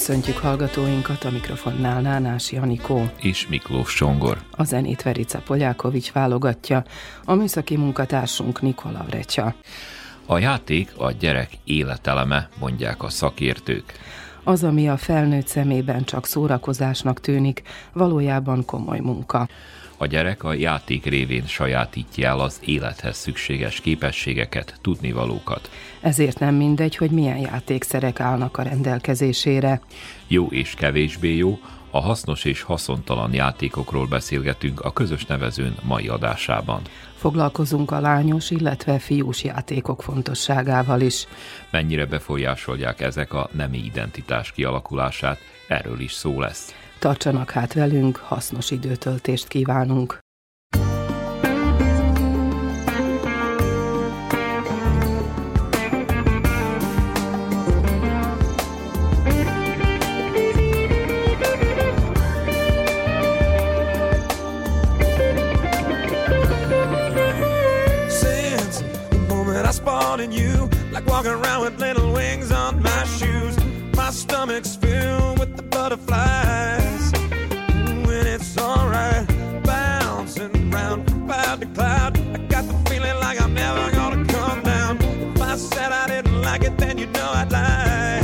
Köszöntjük hallgatóinkat a mikrofonnál Nánás Janikó és Miklós Songor. A zenét Verica Polyákovics válogatja, a műszaki munkatársunk Nikola Vrecsa. A játék a gyerek életeleme, mondják a szakértők. Az, ami a felnőtt szemében csak szórakozásnak tűnik, valójában komoly munka. A gyerek a játék révén sajátítja el az élethez szükséges képességeket, tudnivalókat. Ezért nem mindegy, hogy milyen játékszerek állnak a rendelkezésére. Jó és kevésbé jó, a hasznos és haszontalan játékokról beszélgetünk a közös nevezőn mai adásában. Foglalkozunk a lányos, illetve fiús játékok fontosságával is. Mennyire befolyásolják ezek a nemi identitás kialakulását, erről is szó lesz. Tartsanak hát velünk, hasznos időtöltést kívánunk! Spotted you, like walking around with little wings on my shoes, my stomach's filled with the butterflies. When it's alright, bouncing round from cloud to cloud, I got the feeling like I'm never gonna come down. If I said I didn't like it, then you know I'd lie.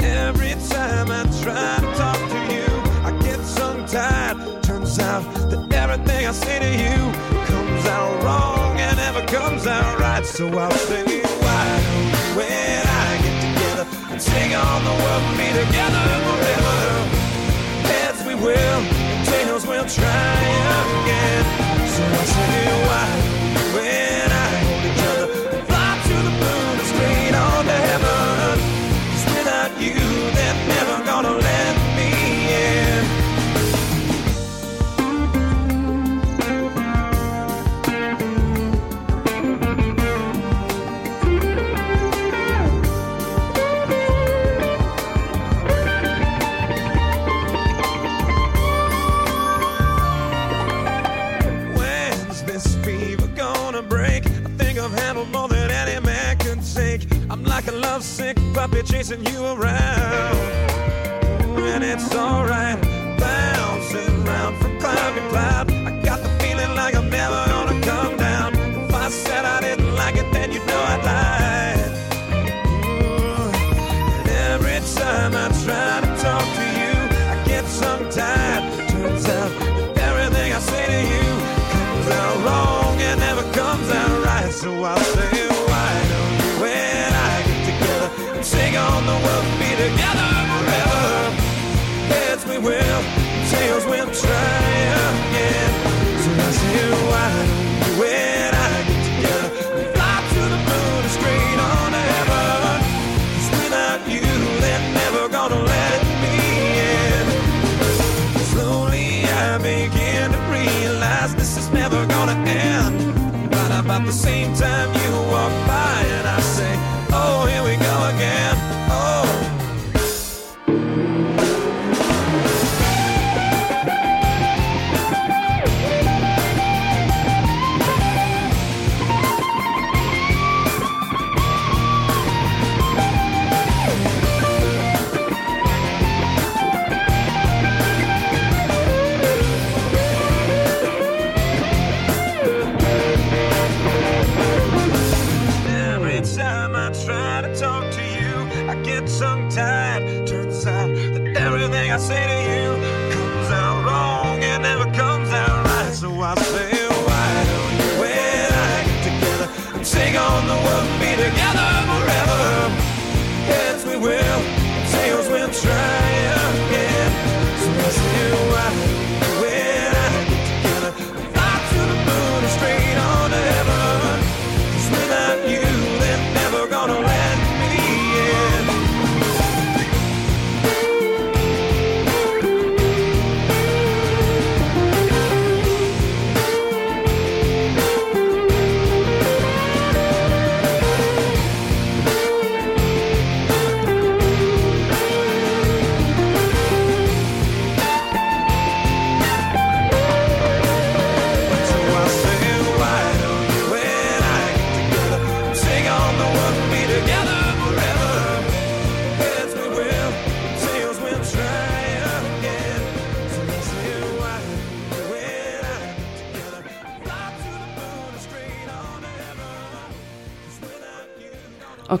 Every time I try to talk to you, I get tongue tied. Turns out that everything I say to you comes out wrong and never comes out right. So I'll say, and sing on the world and be together forever? Heads we will, tails we'll try again. So I say, why don't you when I puppy chasing you around. And it's alright, bouncing round from cloud to cloud. I got the feeling like I'm never gonna come down. If I said I didn't like it, then you know I'd lie. And every time I try to talk to you, I get tongue tied. Turns out that everything I say to you comes out wrong and never comes out right. So I'll say, the same time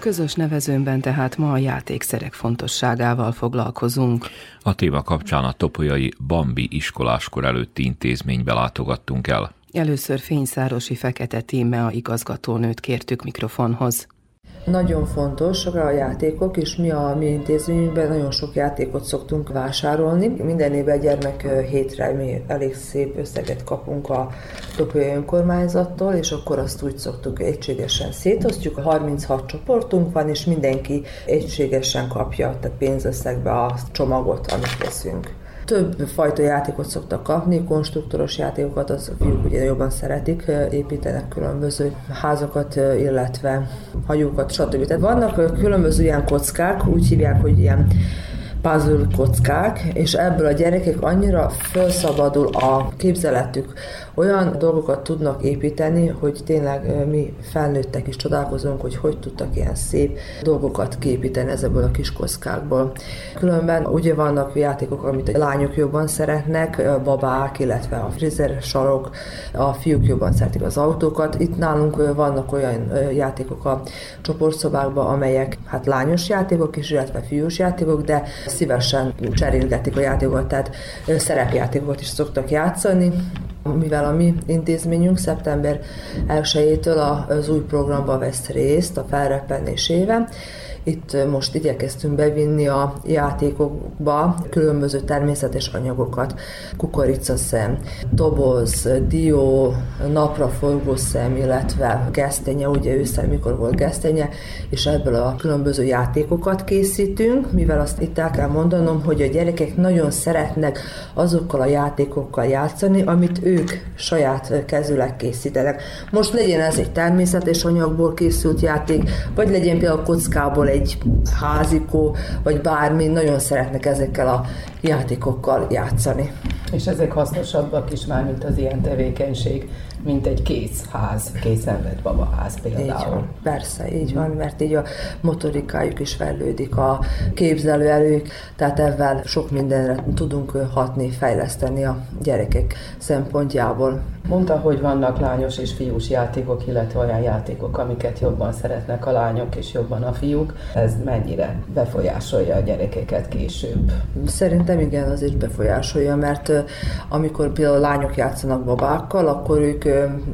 közös nevezőnben tehát ma a játékszerek fontosságával foglalkozunk. A téma kapcsán a topolyai Bambi iskoláskor előtti intézménybe látogattunk el. Először Fényszárosi Fekete Tímea igazgatónőt kértük mikrofonhoz. Nagyon fontos a játékok, és mi a mi intézményünkben nagyon sok játékot szoktunk vásárolni. Minden évben gyermek hétre mi elég szép összeget kapunk a Topolyai önkormányzattól, és akkor azt úgy szoktuk egységesen szétosztjuk. 36 csoportunk van, és mindenki egységesen kapja, tehát pénzösszegbe a csomagot, amit veszünk több fajta játékot szoktak kapni, konstruktoros játékokat, az a fiúk ugye jobban szeretik, építenek különböző házakat, illetve hajókat, stb. Tehát vannak különböző ilyen kockák, úgy hívják, hogy ilyen puzzle kockák, és ebből a gyerekek annyira felszabadul a képzeletük, olyan dolgokat tudnak építeni, hogy tényleg mi felnőttek is csodálkozunk, hogy hogy tudtak ilyen szép dolgokat képíteni ezekből a kis kockákból. Különben ugye vannak játékok, amit a lányok jobban szeretnek, babák, illetve a frizer sarok, a fiúk jobban szeretik az autókat. Itt nálunk vannak olyan játékok a csoportszobákban, amelyek hát lányos játékok is, illetve fiús játékok, de szívesen cserélgetik a játékokat, tehát szerepjátékokat is szoktak játszani mivel a mi intézményünk szeptember 1-től az új programba vesz részt a felreppenésével, itt most igyekeztünk bevinni a játékokba különböző természetes anyagokat, kukoricaszem, doboz, dió, napraforgó szem, illetve gesztenye, ugye ősszel mikor volt gesztenye, és ebből a különböző játékokat készítünk, mivel azt itt el kell mondanom, hogy a gyerekek nagyon szeretnek azokkal a játékokkal játszani, amit ők saját kezüleg készítenek. Most legyen ez egy természetes anyagból készült játék, vagy legyen például kockából egy egy házikó, vagy bármi, nagyon szeretnek ezekkel a játékokkal játszani. És ezek hasznosabbak is már, mint az ilyen tevékenység, mint egy kész ház, készenvett babaház például. Így van, persze, így van, mert így a motorikájuk is fejlődik, a képzelőerők, tehát ezzel sok mindenre tudunk hatni, fejleszteni a gyerekek szempontjából. Mondta, hogy vannak lányos és fiús játékok, illetve olyan játékok, amiket jobban szeretnek a lányok és jobban a fiúk. Ez mennyire befolyásolja a gyerekeket később? Szerintem igen, az is befolyásolja, mert amikor például lányok játszanak babákkal, akkor ők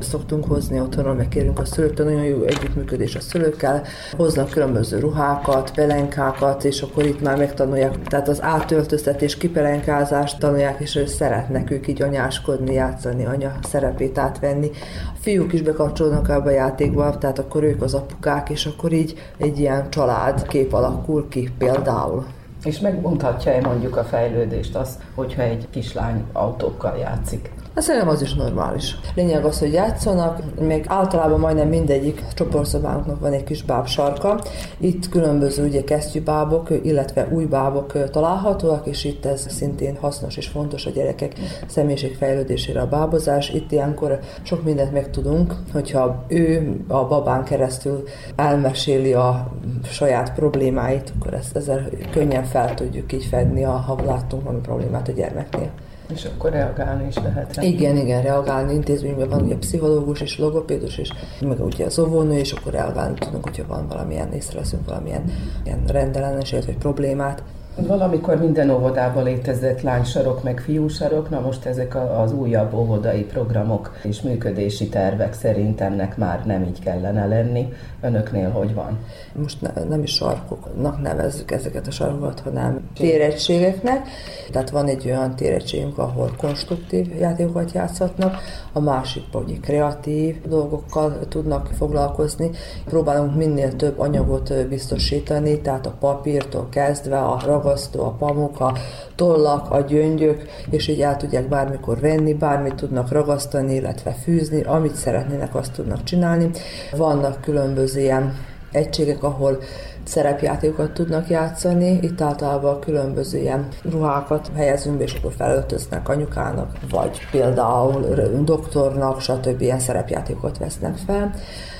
szoktunk hozni otthonról, megkérünk a szülőktől, nagyon jó együttműködés a szülőkkel, hoznak különböző ruhákat, pelenkákat, és akkor itt már megtanulják, tehát az átöltöztetés, kipelenkázást tanulják, és szeretnek ők így anyáskodni, játszani, anya szerepét átvenni. A fiúk is bekapcsolnak ebbe a játékba, tehát akkor ők az apukák, és akkor így egy ilyen család kép alakul ki például. És megmondhatja-e mondjuk a fejlődést az, hogyha egy kislány autókkal játszik? Hát szerintem az is normális. Lényeg az, hogy játszanak, még általában majdnem mindegyik csoportszobánknak van egy kis báb sarka. Itt különböző ugye kesztyűbábok, illetve új bábok találhatóak, és itt ez szintén hasznos és fontos a gyerekek személyiségfejlődésére a bábozás. Itt ilyenkor sok mindent megtudunk, hogyha ő a babán keresztül elmeséli a saját problémáit, akkor ezt ezzel könnyen fel tudjuk így fedni, ha látunk valami problémát a gyermeknél. És akkor reagálni is lehet. Igen, igen, reagálni. Intézményben van ugye pszichológus és logopédus is, meg ugye az óvónő, és akkor reagálni tudunk, hogyha van valamilyen, észreveszünk valamilyen ilyen rendellenességet vagy problémát. Valamikor minden óvodában létezett lánysarok, meg fiúsarok, na most ezek az újabb óvodai programok és működési tervek szerint ennek már nem így kellene lenni. Önöknél hogy van? Most ne, nem is sarkoknak nevezzük ezeket a sarkokat, hanem téregységeknek. Tehát van egy olyan téregységünk, ahol konstruktív játékokat játszhatnak, a másik pedig kreatív dolgokkal tudnak foglalkozni. Próbálunk minél több anyagot biztosítani, tehát a papírtól kezdve a ragasztó, a pamuk, a tollak, a gyöngyök, és így el tudják bármikor venni, bármit tudnak ragasztani, illetve fűzni, amit szeretnének, azt tudnak csinálni. Vannak különböző ilyen egységek, ahol szerepjátékokat tudnak játszani. Itt általában különböző ilyen ruhákat helyezünk be, és akkor felöltöznek anyukának, vagy például doktornak, stb. ilyen szerepjátékokat vesznek fel.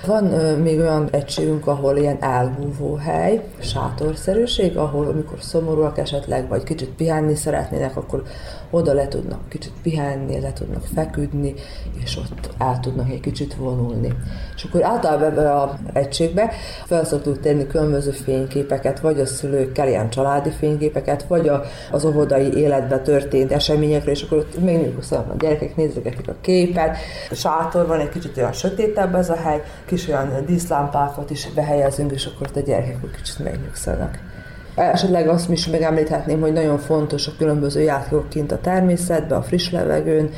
Van ö, még olyan egységünk, ahol ilyen elhúvó hely, sátorszerűség, ahol amikor szomorúak esetleg, vagy kicsit pihenni szeretnének, akkor oda le tudnak kicsit pihenni, le tudnak feküdni, és ott el tudnak egy kicsit vonulni. És akkor általában ebbe a egységbe fel szoktuk tenni különböző fényképeket, vagy a szülőkkel, ilyen családi fényképeket, vagy a, az óvodai életben történt eseményekre, és akkor ott megnyugodsznak a gyerekek, nézegetik a képet, a sátor van, egy kicsit olyan sötétebb ez a hely, kis olyan díszlámpákat is behelyezünk, és akkor ott a gyerekek kicsit megnyugszanak. Esetleg azt is megemlíthetném, hogy nagyon fontos a különböző játékok kint a természetben, a friss levegőn,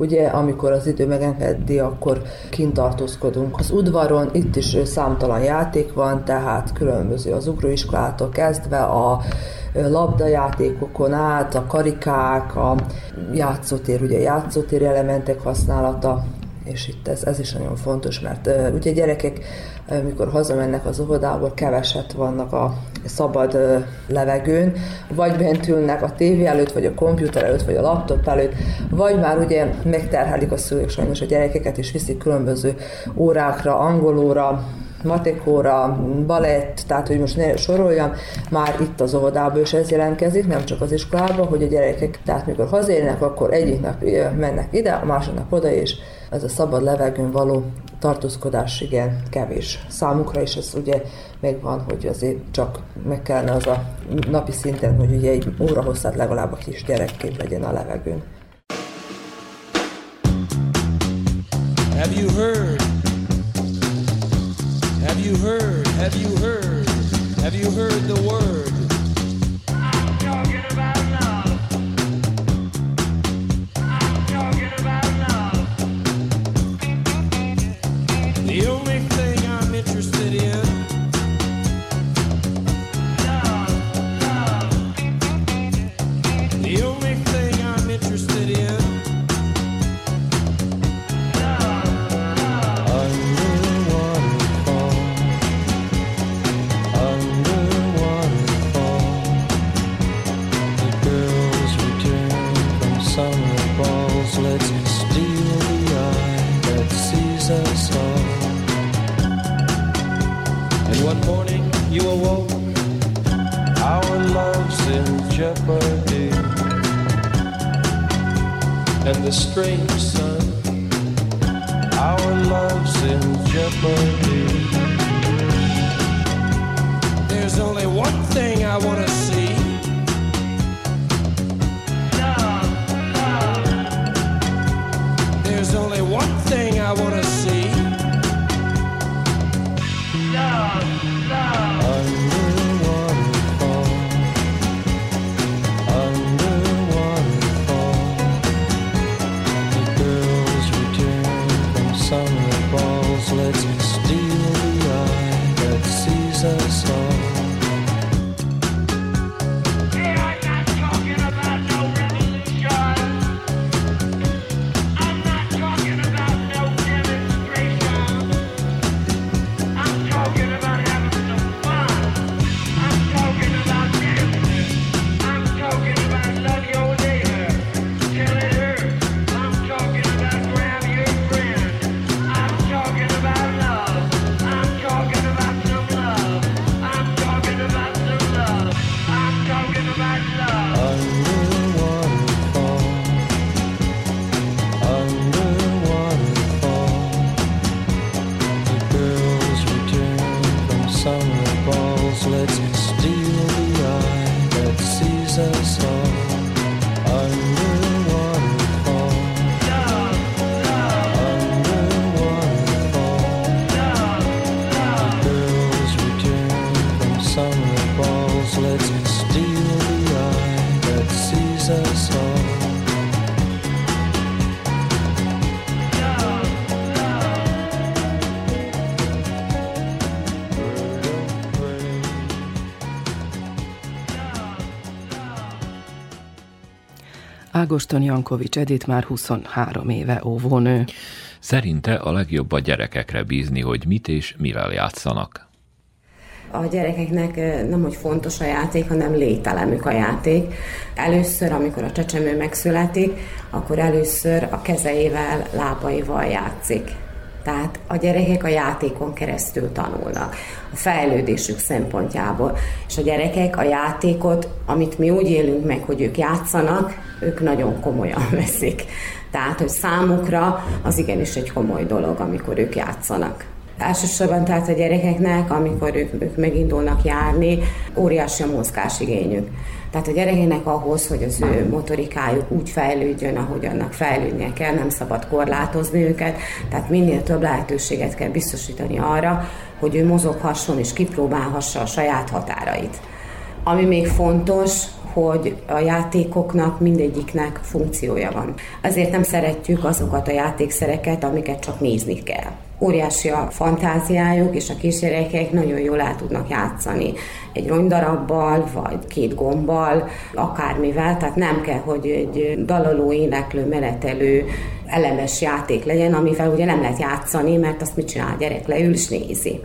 Ugye, amikor az idő megengedi, akkor kint tartózkodunk az udvaron, itt is számtalan játék van, tehát különböző az ugróiskolától kezdve a labdajátékokon át, a karikák, a játszótér, ugye játszótér elementek használata, és itt ez, ez is nagyon fontos, mert uh, ugye gyerekek, uh, mikor hazamennek az óvodából, keveset vannak a szabad uh, levegőn, vagy bent ülnek a tévé előtt, vagy a komputer előtt, vagy a laptop előtt, vagy már ugye megterhelik a szülők sajnos a gyerekeket, és viszik különböző órákra, angolóra, matekóra, balett, tehát hogy most ne soroljam, már itt az óvodában is ez jelentkezik, nem csak az iskolában, hogy a gyerekek, tehát mikor hazérnek, akkor egyik nap mennek ide, a másik nap oda, és ez a szabad levegőn való tartózkodás igen kevés számukra, és ez ugye megvan, hogy azért csak meg kellene az a napi szinten, hogy ugye egy óra hosszát legalább a kis gyerekként legyen a levegőn. Have you heard? Have you heard? Have you heard? Have you heard the word? To steal the eye that sees us all. Ágoston Jankovics Edith már 23 éve óvónő. Szerinte a legjobb a gyerekekre bízni, hogy mit és mivel játszanak. A gyerekeknek nem hogy fontos a játék, hanem lételemük a játék. Először, amikor a csecsemő megszületik, akkor először a kezeivel, lábaival játszik. Tehát a gyerekek a játékon keresztül tanulnak, a fejlődésük szempontjából. És a gyerekek a játékot, amit mi úgy élünk meg, hogy ők játszanak, ők nagyon komolyan veszik. Tehát, hogy számukra az igenis egy komoly dolog, amikor ők játszanak. Elsősorban tehát a gyerekeknek, amikor ők, ők megindulnak járni, óriási a mozgásigényük. Tehát a gyerekeknek ahhoz, hogy az ő motorikájuk úgy fejlődjön, ahogy annak fejlődnie kell, nem szabad korlátozni őket, tehát minél több lehetőséget kell biztosítani arra, hogy ő mozoghasson és kipróbálhassa a saját határait. Ami még fontos, hogy a játékoknak mindegyiknek funkciója van. Ezért nem szeretjük azokat a játékszereket, amiket csak nézni kell óriási a fantáziájuk, és a kisgyerekek nagyon jól el tudnak játszani egy ronydarabbal, vagy két gombbal, akármivel, tehát nem kell, hogy egy dalaló, éneklő, menetelő, elemes játék legyen, amivel ugye nem lehet játszani, mert azt mit csinál a gyerek, leül és nézi.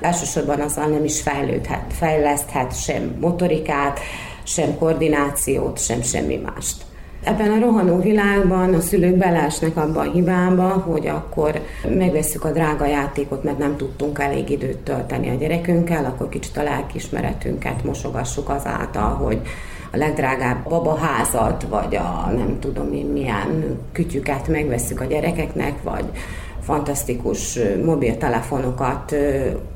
Elsősorban azzal nem is fejlődhet, fejleszthet sem motorikát, sem koordinációt, sem semmi mást. Ebben a rohanó világban a szülők belásnak abba a hibába, hogy akkor megveszük a drága játékot, mert nem tudtunk elég időt tölteni a gyerekünkkel, akkor kicsit a lelkismeretünket mosogassuk azáltal, hogy a legdrágább babaházat, vagy a nem tudom én milyen kütyüket megveszük a gyerekeknek, vagy fantasztikus mobiltelefonokat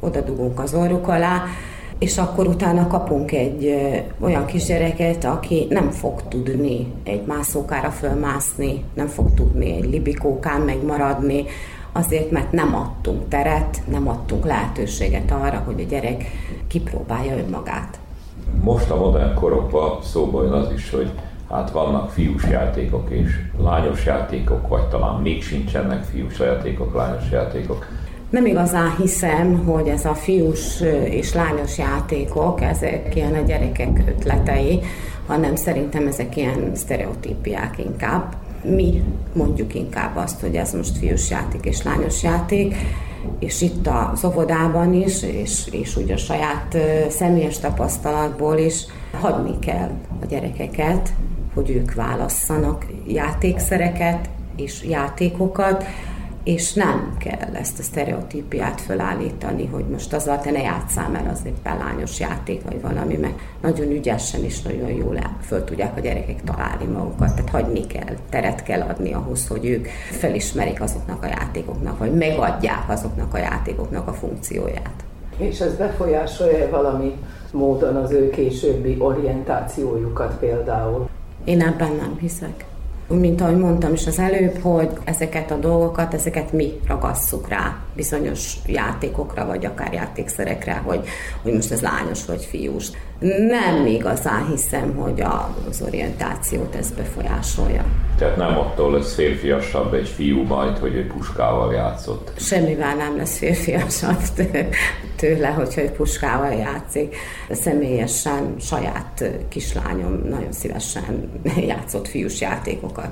odadugunk az orruk alá, és akkor utána kapunk egy olyan kisgyereket, aki nem fog tudni egy mászókára fölmászni, nem fog tudni egy libikókán megmaradni, azért, mert nem adtunk teret, nem adtunk lehetőséget arra, hogy a gyerek kipróbálja önmagát. Most a modern korokban szóba jön az is, hogy hát vannak fiús játékok és lányos játékok, vagy talán még sincsenek fiús játékok, lányos játékok nem igazán hiszem, hogy ez a fiús és lányos játékok, ezek ilyen a gyerekek ötletei, hanem szerintem ezek ilyen sztereotípiák inkább. Mi mondjuk inkább azt, hogy ez most fiús játék és lányos játék, és itt az óvodában is, és, és úgy a saját személyes tapasztalatból is hagyni kell a gyerekeket, hogy ők válasszanak játékszereket és játékokat, és nem kell ezt a sztereotípiát felállítani, hogy most azzal te ne játszál, mert az egy lányos játék, vagy valami, mert nagyon ügyesen és nagyon jól föl tudják a gyerekek találni magukat, tehát hagyni kell, teret kell adni ahhoz, hogy ők felismerik azoknak a játékoknak, vagy megadják azoknak a játékoknak a funkcióját. És ez befolyásolja valami módon az ő későbbi orientációjukat például? Én ebben nem hiszek mint ahogy mondtam is az előbb, hogy ezeket a dolgokat, ezeket mi ragasszuk rá bizonyos játékokra, vagy akár játékszerekre, hogy, hogy most ez lányos vagy fiús. Nem igazán hiszem, hogy az orientációt ez befolyásolja. Tehát nem attól lesz férfiasabb egy fiú majd, hogy egy puskával játszott? Semmivel nem lesz férfiasabb tőle, hogyha egy puskával játszik. Személyesen saját kislányom nagyon szívesen játszott fiús játékokat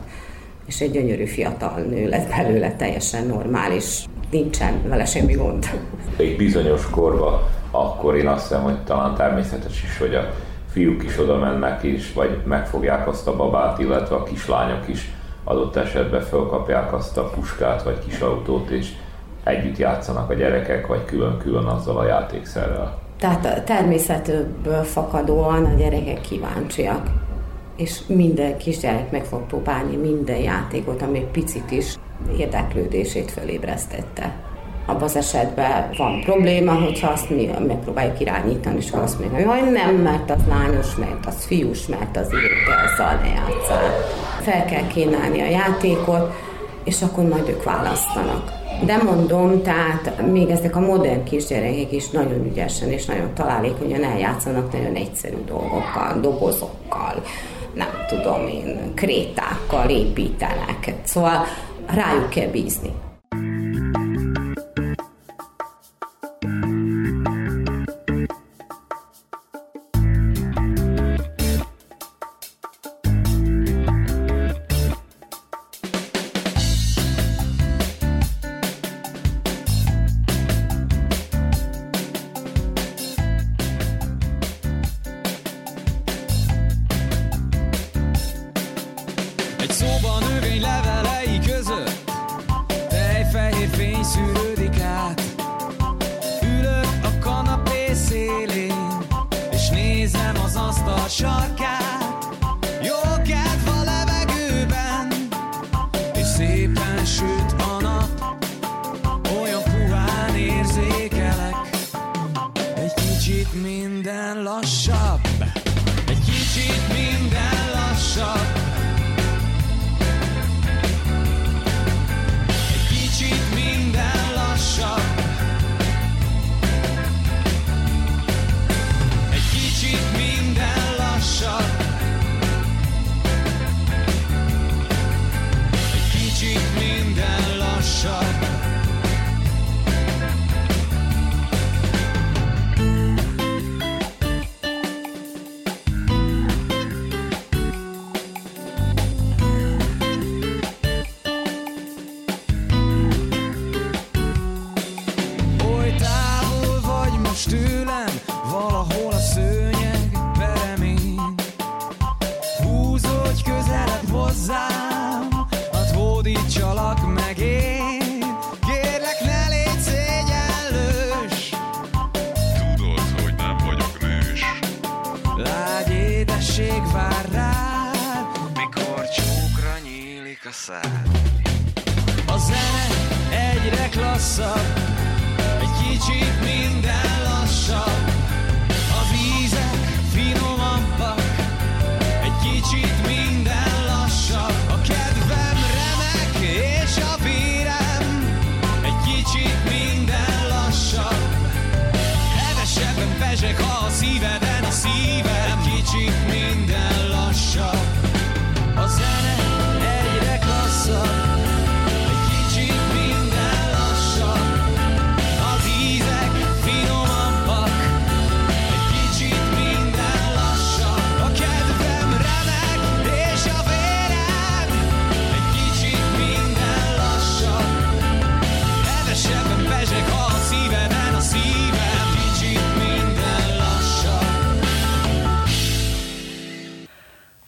és egy gyönyörű fiatal nő lett belőle, teljesen normális, nincsen vele semmi gond. Egy bizonyos korba, akkor én azt hiszem, hogy talán természetes is, hogy a fiúk is oda mennek is, vagy megfogják azt a babát, illetve a kislányok is adott esetben fölkapják azt a puskát, vagy kis autót, és együtt játszanak a gyerekek, vagy külön-külön azzal a játékszerrel. Tehát a természetből fakadóan a gyerekek kíváncsiak és minden kisgyerek meg fog próbálni minden játékot, ami picit is érdeklődését fölébresztette. Abban az esetben van probléma, hogyha azt mi megpróbáljuk irányítani, és azt mondja, hogy nem, mert az lányos, mert az fiús, mert az azzal ne játszál. Fel kell kínálni a játékot, és akkor majd ők választanak. De mondom, tehát még ezek a modern kisgyerekek is nagyon ügyesen és nagyon találékonyan eljátszanak nagyon egyszerű dolgokkal, dobozokkal, nem tudom én, krétákkal építenek. Szóval rájuk kell bízni.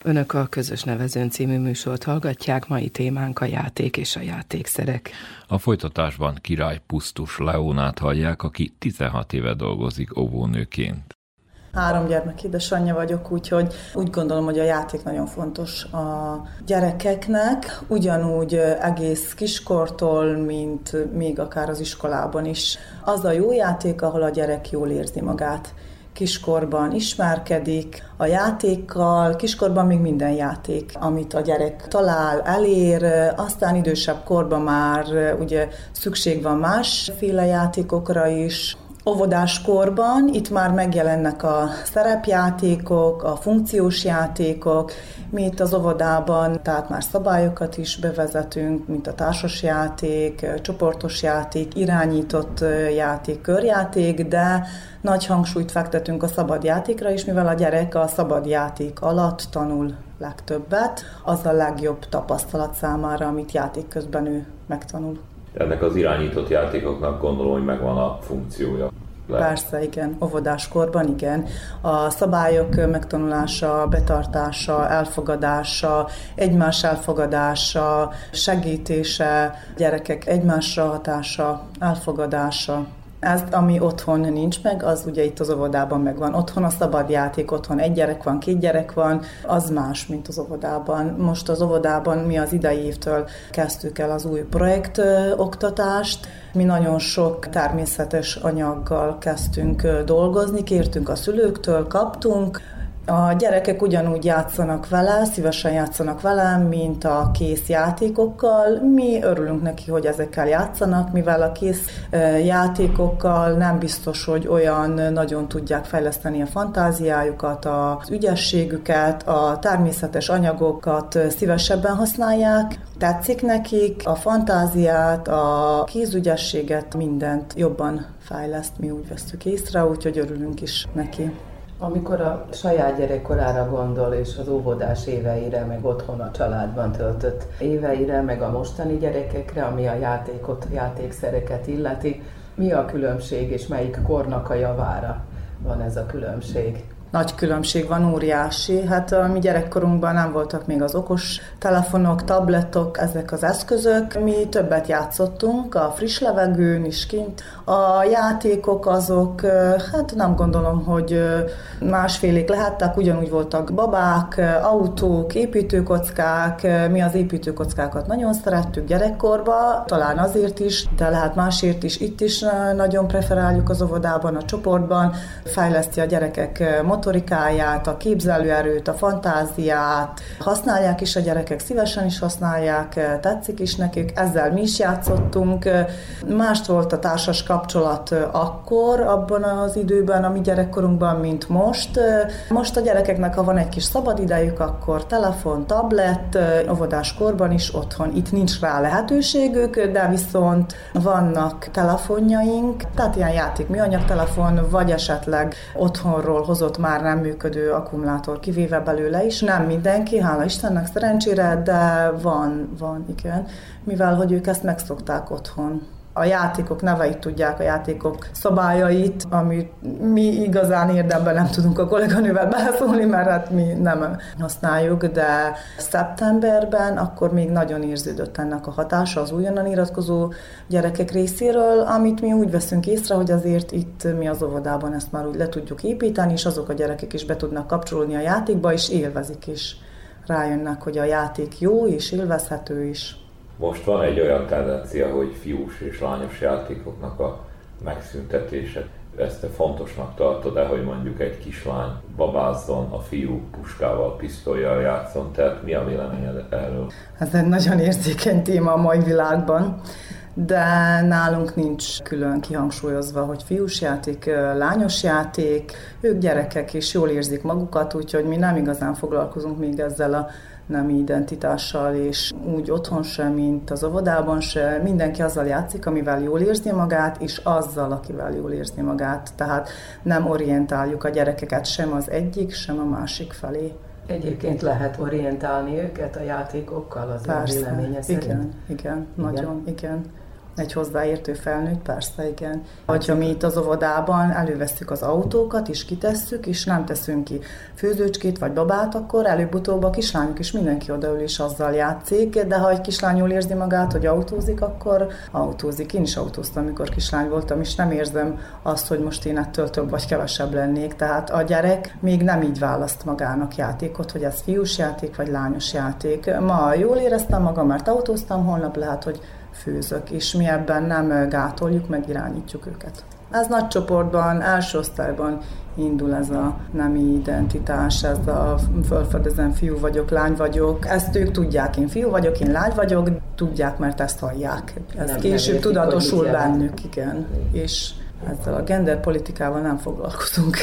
Önök a Közös Nevezőn című műsort hallgatják, mai témánk a játék és a játékszerek. A folytatásban király Pusztus Leónát hallják, aki 16 éve dolgozik óvónőként. Három gyermek édesanyja vagyok, úgyhogy úgy gondolom, hogy a játék nagyon fontos a gyerekeknek, ugyanúgy egész kiskortól, mint még akár az iskolában is. Az a jó játék, ahol a gyerek jól érzi magát kiskorban ismerkedik a játékkal, kiskorban még minden játék, amit a gyerek talál, elér, aztán idősebb korban már ugye szükség van másféle játékokra is, óvodás korban itt már megjelennek a szerepjátékok, a funkciós játékok, mi itt az óvodában, tehát már szabályokat is bevezetünk, mint a társasjáték, csoportos játék, irányított játék, körjáték, de nagy hangsúlyt fektetünk a szabad játékra is, mivel a gyerek a szabad játék alatt tanul legtöbbet, az a legjobb tapasztalat számára, amit játék közben ő megtanul. Ennek az irányított játékoknak gondolom, hogy megvan a funkciója. Le. Persze, igen, óvodáskorban igen. A szabályok megtanulása, betartása, elfogadása, egymás elfogadása, segítése, gyerekek egymásra hatása, elfogadása, ez, ami otthon nincs meg, az ugye itt az óvodában megvan. Otthon a szabad játék, otthon egy gyerek van, két gyerek van, az más, mint az óvodában. Most az óvodában mi az idei évtől kezdtük el az új projekt oktatást. Mi nagyon sok természetes anyaggal kezdtünk dolgozni, kértünk a szülőktől, kaptunk, a gyerekek ugyanúgy játszanak vele, szívesen játszanak vele, mint a kész játékokkal. Mi örülünk neki, hogy ezekkel játszanak, mivel a kész játékokkal nem biztos, hogy olyan nagyon tudják fejleszteni a fantáziájukat, az ügyességüket, a természetes anyagokat szívesebben használják. Tetszik nekik a fantáziát, a kézügyességet, mindent jobban fejleszt, mi úgy veszük észre, úgyhogy örülünk is neki. Amikor a saját gyerekkorára gondol, és az óvodás éveire, meg otthon a családban töltött éveire, meg a mostani gyerekekre, ami a játékot, játékszereket illeti, mi a különbség, és melyik kornak a javára van ez a különbség? nagy különbség van, óriási. Hát a mi gyerekkorunkban nem voltak még az okos telefonok, tabletok, ezek az eszközök. Mi többet játszottunk a friss levegőn is kint. A játékok azok, hát nem gondolom, hogy másfélék lehettek, ugyanúgy voltak babák, autók, építőkockák. Mi az építőkockákat nagyon szerettük gyerekkorba, talán azért is, de lehet másért is. Itt is nagyon preferáljuk az óvodában, a csoportban, fejleszti a gyerekek motorikáját, a képzelőerőt, a fantáziát, használják is a gyerekek, szívesen is használják, tetszik is nekik, ezzel mi is játszottunk. Mást volt a társas kapcsolat akkor, abban az időben, a mi gyerekkorunkban, mint most. Most a gyerekeknek, ha van egy kis szabad idejük, akkor telefon, tablet, óvodás korban is otthon. Itt nincs rá lehetőségük, de viszont vannak telefonjaink, tehát ilyen játék műanyag telefon, vagy esetleg otthonról hozott már nem működő akkumulátor kivéve belőle is. Nem mindenki, hála Istennek szerencsére, de van, van, igen. Mivel, hogy ők ezt megszokták otthon a játékok neveit tudják, a játékok szabályait, amit mi igazán érdemben nem tudunk a kolléganővel beszólni, mert hát mi nem használjuk, de szeptemberben akkor még nagyon érződött ennek a hatása az újonnan iratkozó gyerekek részéről, amit mi úgy veszünk észre, hogy azért itt mi az óvodában ezt már úgy le tudjuk építeni, és azok a gyerekek is be tudnak kapcsolódni a játékba, és élvezik is. Rájönnek, hogy a játék jó és élvezhető is. Most van egy olyan tendencia, hogy fiús és lányos játékoknak a megszüntetése. Ezt te fontosnak tartod-e, hogy mondjuk egy kislány babázzon, a fiú puskával, pisztolyjal játszon? Tehát mi a véleményed erről? Ez egy nagyon érzékeny téma a mai világban de nálunk nincs külön kihangsúlyozva, hogy fiús játék, lányos játék, ők gyerekek és jól érzik magukat, úgyhogy mi nem igazán foglalkozunk még ezzel a nemi identitással, és úgy otthon sem, mint az óvodában se. Mindenki azzal játszik, amivel jól érzi magát, és azzal, akivel jól érzi magát. Tehát nem orientáljuk a gyerekeket sem az egyik, sem a másik felé. Egyébként lehet orientálni őket a játékokkal, az Persze, véleménye szerint. Igen, igen, nagyon, igen. Egy hozzáértő felnőtt, persze, igen. Hogyha mi itt az óvodában előveszük az autókat, és kitesszük, és nem teszünk ki főzőcskét vagy babát, akkor előbb-utóbb a kislányok is mindenki odaül és azzal játszik, de ha egy kislány jól érzi magát, hogy autózik, akkor autózik. Én is autóztam, amikor kislány voltam, és nem érzem azt, hogy most én ettől több vagy kevesebb lennék. Tehát a gyerek még nem így választ magának játékot, hogy ez fiús játék vagy lányos játék. Ma jól éreztem magam, mert autóztam, holnap lehet, hogy főzök, és mi ebben nem gátoljuk, meg irányítjuk őket. Ez nagy csoportban, első osztályban indul ez a nemi identitás, ez a fölfedezem fiú vagyok, lány vagyok. Ezt ők tudják, én fiú vagyok, én lány vagyok, tudják, mert ezt hallják. Ez nem, később nem tudatosul bennük, igen. És ezzel a genderpolitikával nem foglalkozunk.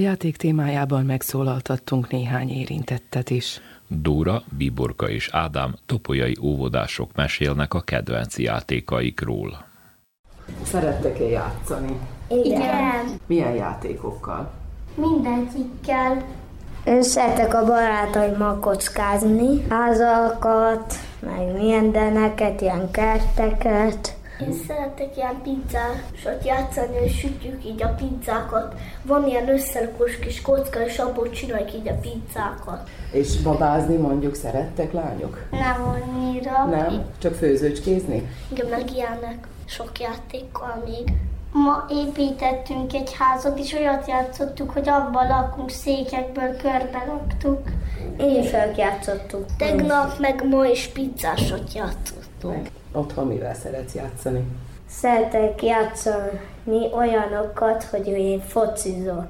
Játék témájában megszólaltattunk néhány érintettet is. Dóra, Biborka és Ádám topolyai óvodások mesélnek a kedvenc játékaikról. Szerettek-e játszani? Igen. Milyen játékokkal? Mindegyikkel. Én szeretek a barátaimmal kockázni, házakat, meg mindeneket, ilyen kerteket. Én szeretek ilyen pizzásot játszani, és sütjük így a pizzákat. Van ilyen összerakós kis kocka, és abból csináljuk így a pizzákat. És babázni mondjuk szerettek lányok? Nem annyira. Nem? Csak főzőcskézni? Igen, meg ilyenek sok játékkal még. Ma építettünk egy házat, és olyat játszottuk, hogy abban lakunk, székekből körbe laktuk. Én is játszottuk. Tegnap meg ma is pizzásot játszottunk. Otthon mivel szeretsz játszani? Szeretek játszani olyanokat, hogy én focizok.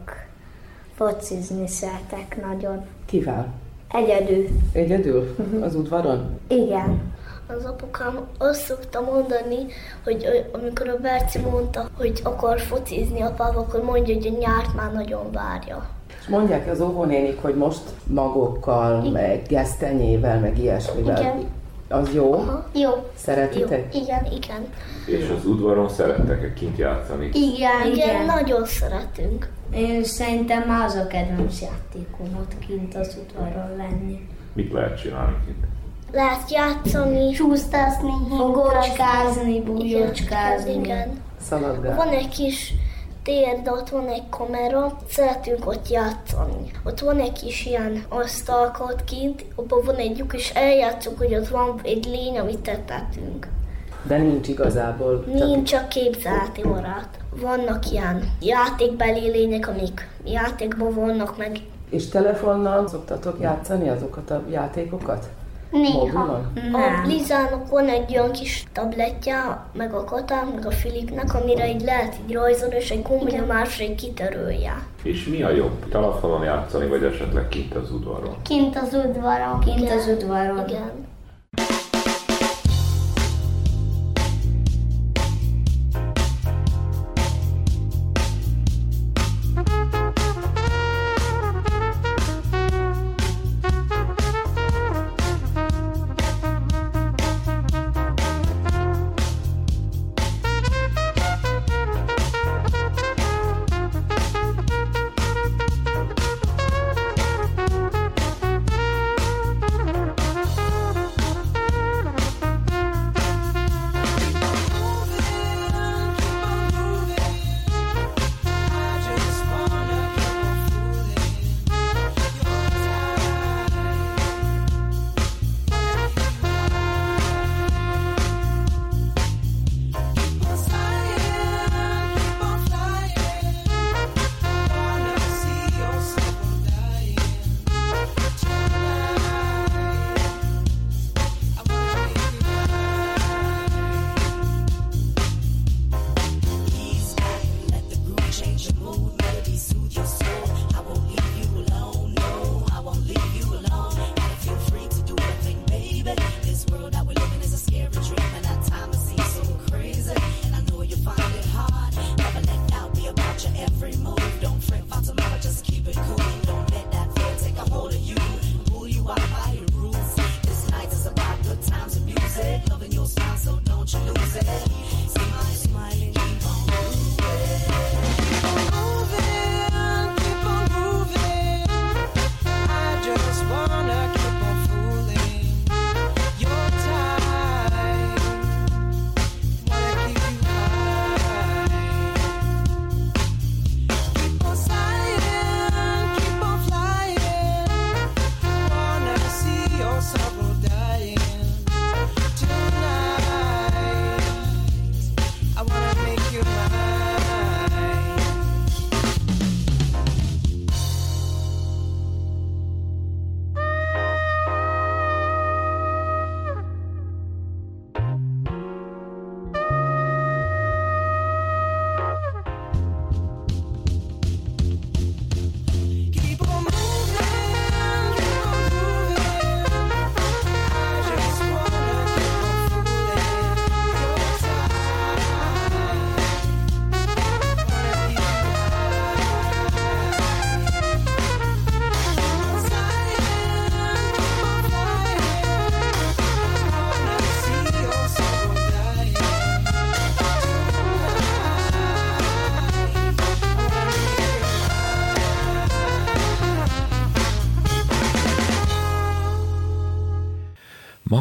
Focizni szeretek nagyon. Kivel? Egyedül. Egyedül? Az udvaron? Igen. Az apukám azt szokta mondani, hogy amikor a Berci mondta, hogy akar focizni apával, akkor mondja, hogy a nyárt már nagyon várja. És mondják az óvónénik, hogy most magokkal, meg gesztenyével, meg ilyesmivel. Igen. Az jó? Aha. Jó. Szeretitek? Jó. Igen, igen. És az udvaron szerettek-e kint játszani? Igen, igen, igen. nagyon szeretünk. Én szerintem az a kedvenc játékom ott kint az udvaron lenni. Mit lehet csinálni kint? Lehet játszani, csúsztázni, fogocskázni, bújócskázni. Igen. Szaladgál. Van egy kis tér, de ott van egy kamera, szeretünk ott játszani. Ott van egy kis ilyen asztalka ott kint, abban van egy lyuk, és eljátszunk, hogy ott van egy lény, amit tetetünk. De nincs igazából. Nincs csak képzeleti marad. Vannak ilyen játékbeli lények, amik játékban vannak, meg És telefonnal szoktatok játszani azokat a játékokat? Néha. Mobilon? A Lizának van egy olyan kis tabletja, meg a Katán, meg a Filipnek, amire így lehet így rajzolni, és egy gombnyomásra így kitörölje. És mi a jobb? Telefonon játszani, vagy esetleg kint az udvaron? Kint az udvaron. Kint az udvaron. Igen.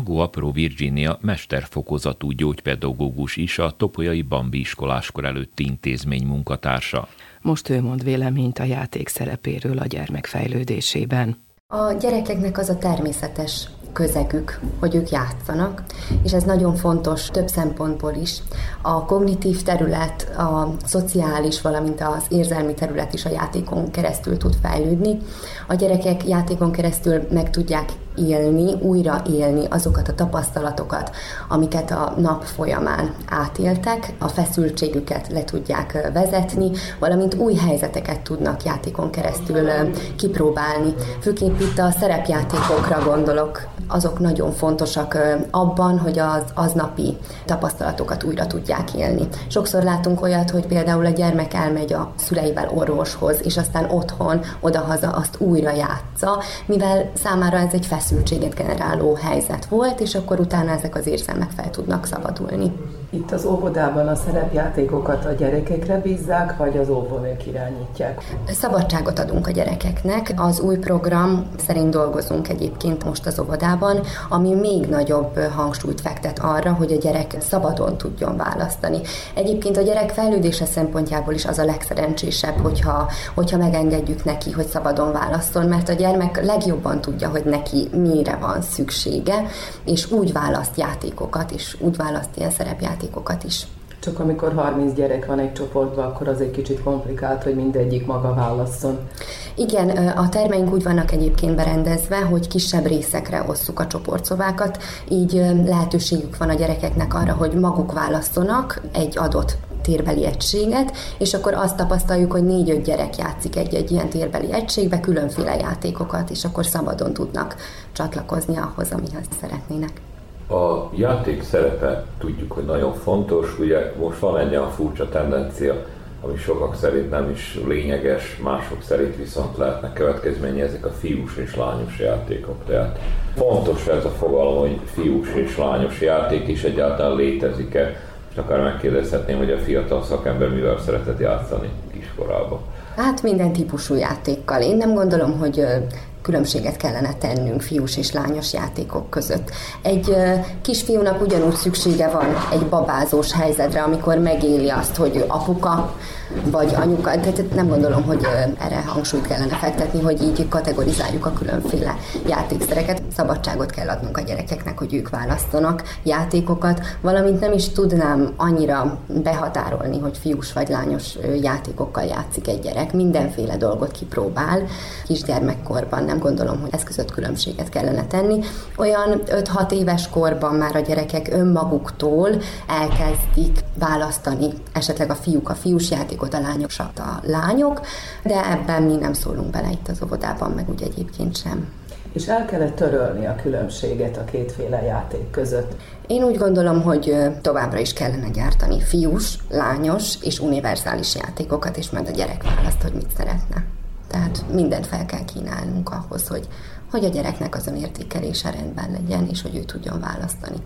Magó Apró Virginia mesterfokozatú gyógypedagógus is a Topolyai Bambi iskoláskor előtti intézmény munkatársa. Most ő mond véleményt a játék szerepéről a gyermek fejlődésében. A gyerekeknek az a természetes közegük, hogy ők játszanak, és ez nagyon fontos több szempontból is. A kognitív terület, a szociális, valamint az érzelmi terület is a játékon keresztül tud fejlődni. A gyerekek játékon keresztül meg tudják élni, újra élni azokat a tapasztalatokat, amiket a nap folyamán átéltek, a feszültségüket le tudják vezetni, valamint új helyzeteket tudnak játékon keresztül kipróbálni. Főképp itt a szerepjátékokra gondolok, azok nagyon fontosak abban, hogy az aznapi tapasztalatokat újra tudják élni. Sokszor látunk olyat, hogy például a gyermek elmegy a szüleivel orvoshoz, és aztán otthon, odahaza azt újra játsza, mivel számára ez egy feszültséget generáló helyzet volt, és akkor utána ezek az érzelmek fel tudnak szabadulni. Itt az óvodában a szerepjátékokat a gyerekekre bízzák, vagy az óvónők irányítják? Szabadságot adunk a gyerekeknek. Az új program szerint dolgozunk egyébként most az óvodában, ami még nagyobb hangsúlyt fektet arra, hogy a gyerek szabadon tudjon választani. Egyébként a gyerek fejlődése szempontjából is az a legszerencsésebb, hogyha, hogyha megengedjük neki, hogy szabadon válaszol, mert a gyermek legjobban tudja, hogy neki mire van szüksége, és úgy választ játékokat, és úgy választ ilyen szerepjátékokat, játékokat is. Csak amikor 30 gyerek van egy csoportban, akkor az egy kicsit komplikált, hogy mindegyik maga válasszon. Igen, a termeink úgy vannak egyébként berendezve, hogy kisebb részekre osszuk a csoportszobákat, így lehetőségük van a gyerekeknek arra, hogy maguk választanak egy adott térbeli egységet, és akkor azt tapasztaljuk, hogy négy-öt gyerek játszik egy-egy ilyen térbeli egységbe, különféle játékokat, és akkor szabadon tudnak csatlakozni ahhoz, amihez szeretnének. A játék szerepe tudjuk, hogy nagyon fontos, ugye most van egy olyan furcsa tendencia, ami sokak szerint nem is lényeges, mások szerint viszont lehetnek következménye ezek a fiús és lányos játékok. Tehát fontos ez a fogalom, hogy fiús és lányos játék is egyáltalán létezik-e, és akár megkérdezhetném, hogy a fiatal szakember mivel szeretett játszani kiskorában. Hát minden típusú játékkal. Én nem gondolom, hogy különbséget kellene tennünk fiús és lányos játékok között. Egy kisfiúnak ugyanúgy szüksége van egy babázós helyzetre, amikor megéli azt, hogy apuka vagy anyuka, tehát nem gondolom, hogy erre hangsúlyt kellene fektetni, hogy így kategorizáljuk a különféle játékszereket. Szabadságot kell adnunk a gyerekeknek, hogy ők választanak játékokat, valamint nem is tudnám annyira behatárolni, hogy fiús vagy lányos játékokkal játszik egy gyerek. Mindenféle dolgot kipróbál kisgyermekkorban, nem gondolom, hogy ez között különbséget kellene tenni. Olyan 5-6 éves korban már a gyerekek önmaguktól elkezdik választani esetleg a fiúk a fiús játékot, a lányok a lányok, de ebben mi nem szólunk bele itt az óvodában, meg úgy egyébként sem. És el kellett törölni a különbséget a kétféle játék között. Én úgy gondolom, hogy továbbra is kellene gyártani fiús, lányos és univerzális játékokat, és majd a gyerek választ, hogy mit szeretne. Tehát mindent fel kell kínálnunk ahhoz, hogy, hogy a gyereknek az önértékelése rendben legyen, és hogy ő tudjon választani.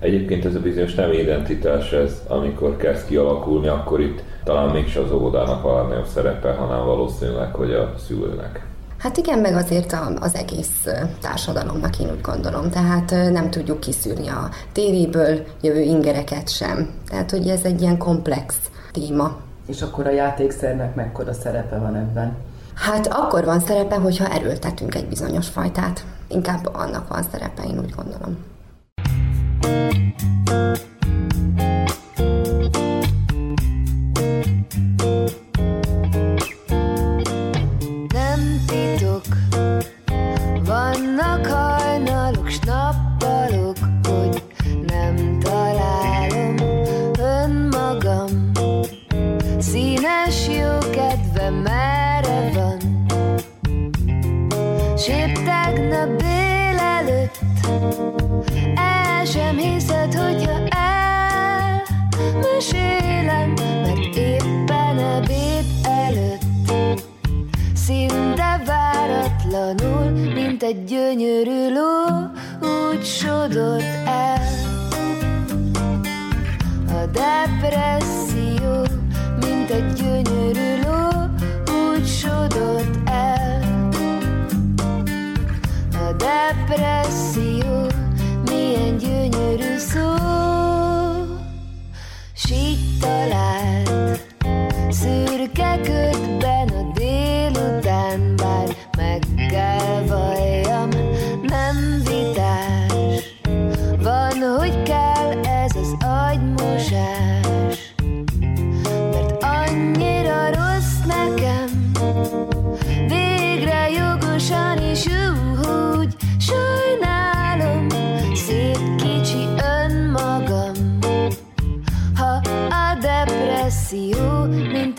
Egyébként ez a bizonyos nem identitás, ez amikor kezd kialakulni, akkor itt talán mégse az óvodának van nagyobb szerepe, hanem valószínűleg, hogy a szülőnek. Hát igen, meg azért az egész társadalomnak én úgy gondolom. Tehát nem tudjuk kiszűrni a tévéből jövő ingereket sem. Tehát, hogy ez egy ilyen komplex téma. És akkor a játékszernek mekkora szerepe van ebben? Hát akkor van szerepe, hogyha erőltetünk egy bizonyos fajtát. Inkább annak van szerepe, én úgy gondolom.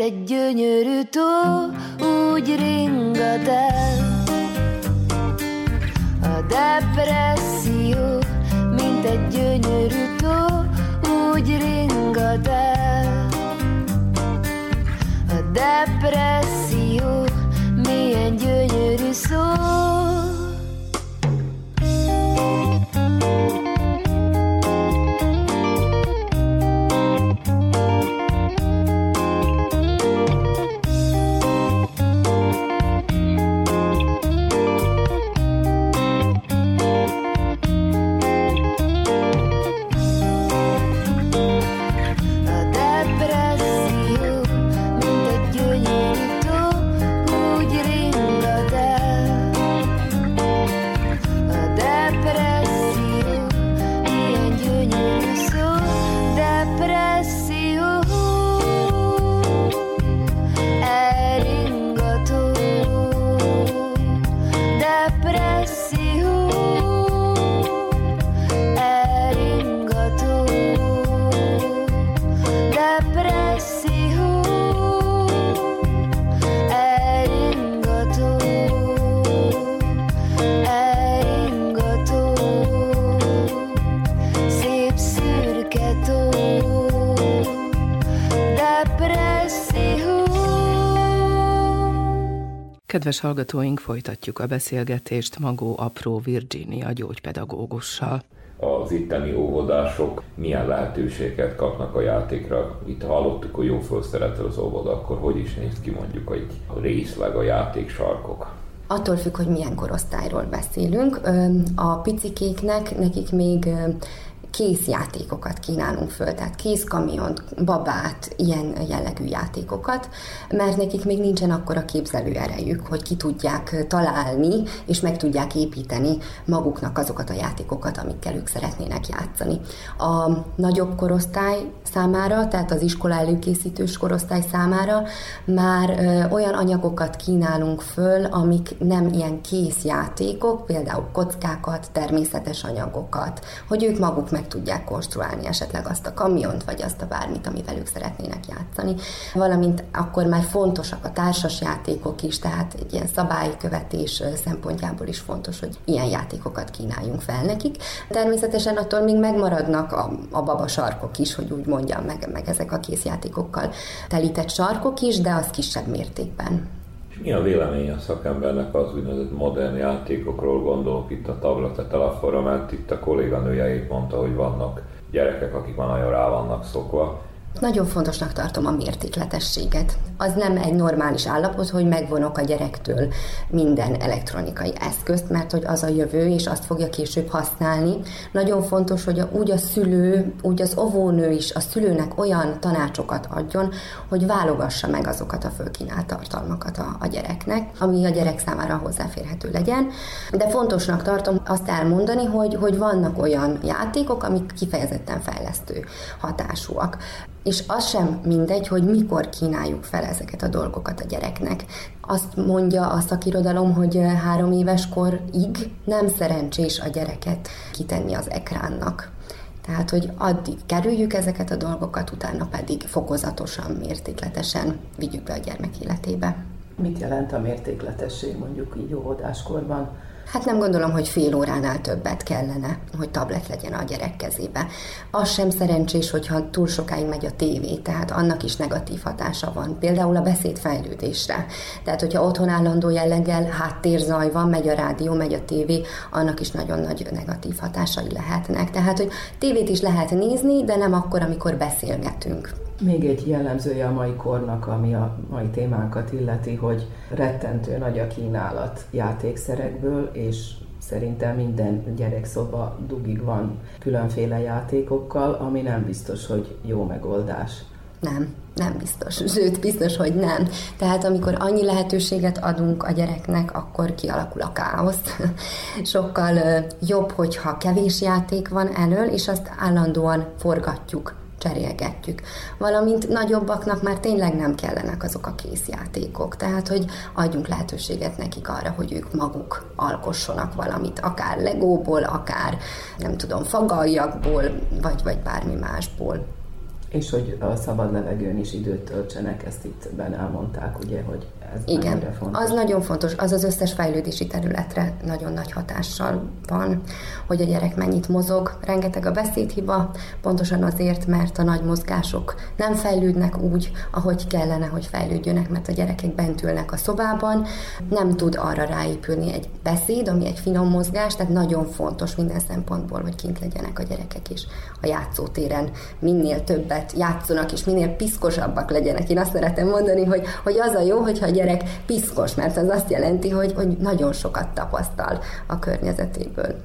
Egy gyönyörű tó, úgy ringat el. A depresszió, mint egy gyönyörű tó, úgy ringat el. A depresszió, milyen gyönyörű szó. Kedves hallgatóink, folytatjuk a beszélgetést Magó Apró Virginia gyógypedagógussal. Az itteni óvodások milyen lehetőséget kapnak a játékra? Itt hallottuk, hogy jó felszeretel az óvoda, akkor hogy is néz ki mondjuk egy részleg a játék sarkok? Attól függ, hogy milyen korosztályról beszélünk. A picikéknek, nekik még kész játékokat kínálunk föl, tehát kézkamiont, babát, ilyen jellegű játékokat, mert nekik még nincsen akkora képzelő erejük, hogy ki tudják találni, és meg tudják építeni maguknak azokat a játékokat, amikkel ők szeretnének játszani. A nagyobb korosztály számára, tehát az iskola előkészítős korosztály számára már ö, olyan anyagokat kínálunk föl, amik nem ilyen kész játékok, például kockákat, természetes anyagokat, hogy ők maguk meg meg tudják konstruálni esetleg azt a kamiont, vagy azt a bármit, amivel ők szeretnének játszani. Valamint akkor már fontosak a társas játékok is, tehát egy ilyen szabálykövetés szempontjából is fontos, hogy ilyen játékokat kínáljunk fel nekik. Természetesen attól még megmaradnak a, a baba sarkok is, hogy úgy mondjam, meg, meg ezek a készjátékokkal telített sarkok is, de az kisebb mértékben. Mi a vélemény a szakembernek az úgynevezett modern játékokról, gondolok itt a tablet, a telefonra, mert itt a kolléganője mondta, hogy vannak gyerekek, akik már nagyon rá vannak szokva, nagyon fontosnak tartom a mértékletességet. Az nem egy normális állapot, hogy megvonok a gyerektől minden elektronikai eszközt, mert hogy az a jövő, és azt fogja később használni. Nagyon fontos, hogy úgy a szülő, úgy az óvónő is a szülőnek olyan tanácsokat adjon, hogy válogassa meg azokat a fölkínált tartalmakat a, a gyereknek, ami a gyerek számára hozzáférhető legyen. De fontosnak tartom azt elmondani, hogy, hogy vannak olyan játékok, amik kifejezetten fejlesztő hatásúak és az sem mindegy, hogy mikor kínáljuk fel ezeket a dolgokat a gyereknek. Azt mondja a szakirodalom, hogy három éves korig nem szerencsés a gyereket kitenni az ekránnak. Tehát, hogy addig kerüljük ezeket a dolgokat, utána pedig fokozatosan, mértékletesen vigyük be a gyermek életébe. Mit jelent a mértékletesség mondjuk így óvodáskorban? Hát nem gondolom, hogy fél óránál többet kellene, hogy tablet legyen a gyerek kezébe. Az sem szerencsés, hogyha túl sokáig megy a tévé, tehát annak is negatív hatása van. Például a beszédfejlődésre. Tehát, hogyha otthon állandó jelleggel háttérzaj van, megy a rádió, megy a tévé, annak is nagyon nagy negatív hatásai lehetnek. Tehát, hogy tévét is lehet nézni, de nem akkor, amikor beszélgetünk. Még egy jellemzője a mai kornak, ami a mai témánkat illeti, hogy rettentő nagy a kínálat játékszerekből, és szerintem minden gyerekszoba dugig van különféle játékokkal, ami nem biztos, hogy jó megoldás. Nem, nem biztos. Sőt, biztos, hogy nem. Tehát amikor annyi lehetőséget adunk a gyereknek, akkor kialakul a káosz. Sokkal jobb, hogyha kevés játék van elől, és azt állandóan forgatjuk cserélgetjük. Valamint nagyobbaknak már tényleg nem kellenek azok a készjátékok, tehát hogy adjunk lehetőséget nekik arra, hogy ők maguk alkossanak valamit, akár legóból, akár nem tudom, fagaljakból, vagy, vagy bármi másból. És hogy a szabad levegőn is időt töltsenek, ezt itt benne elmondták, ugye, hogy ez Igen, fontos. az nagyon fontos, az az összes fejlődési területre nagyon nagy hatással van, hogy a gyerek mennyit mozog. Rengeteg a beszédhiba, pontosan azért, mert a nagy mozgások nem fejlődnek úgy, ahogy kellene, hogy fejlődjönek, mert a gyerekek bent ülnek a szobában, nem tud arra ráépülni egy beszéd, ami egy finom mozgás, tehát nagyon fontos minden szempontból, hogy kint legyenek a gyerekek is a játszótéren. Minél többet játszanak, és minél piszkosabbak legyenek. Én azt szeretem mondani, hogy, hogy az a jó, hogyha a gyerek gyerek piszkos, mert az azt jelenti, hogy, hogy nagyon sokat tapasztal a környezetéből.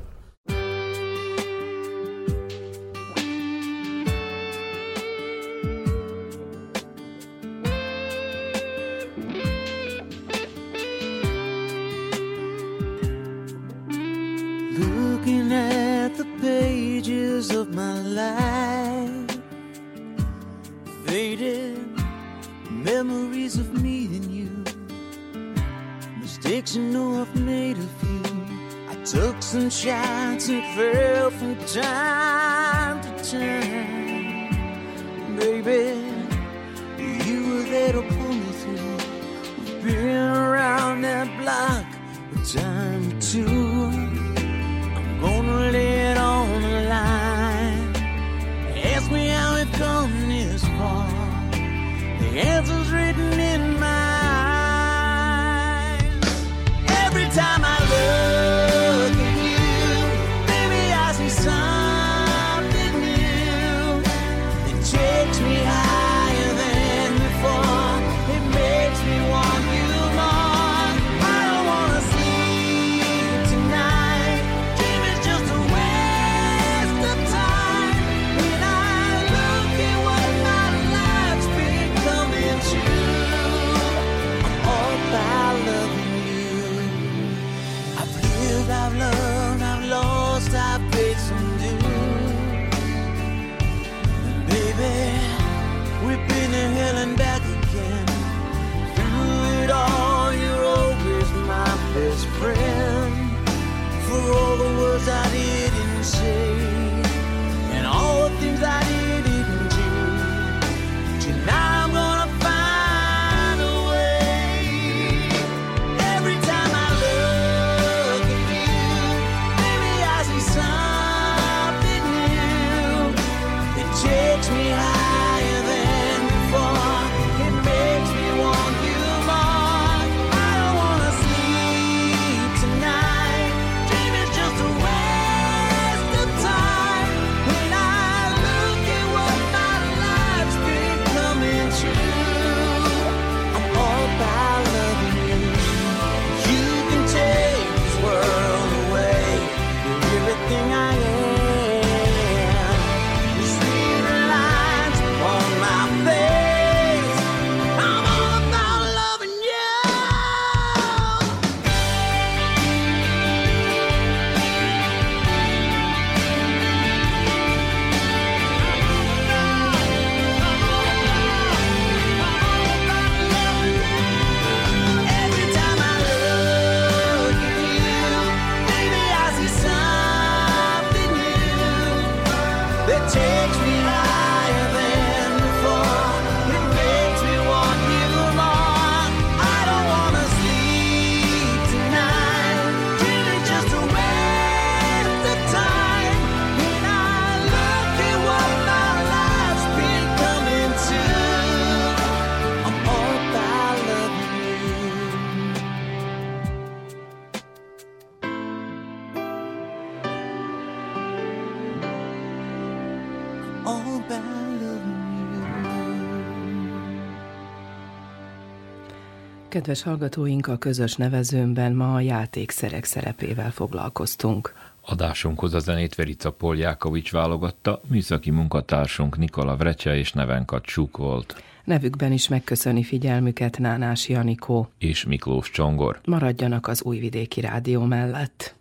Kedves hallgatóink, a közös nevezőmben ma a játékszerek szerepével foglalkoztunk. Adásunkhoz a zenét Verica Poljákovics válogatta, műszaki munkatársunk Nikola Vrecse és Nevenka Csuk volt. Nevükben is megköszöni figyelmüket Nánás Janikó és Miklós Csongor. Maradjanak az Újvidéki Rádió mellett.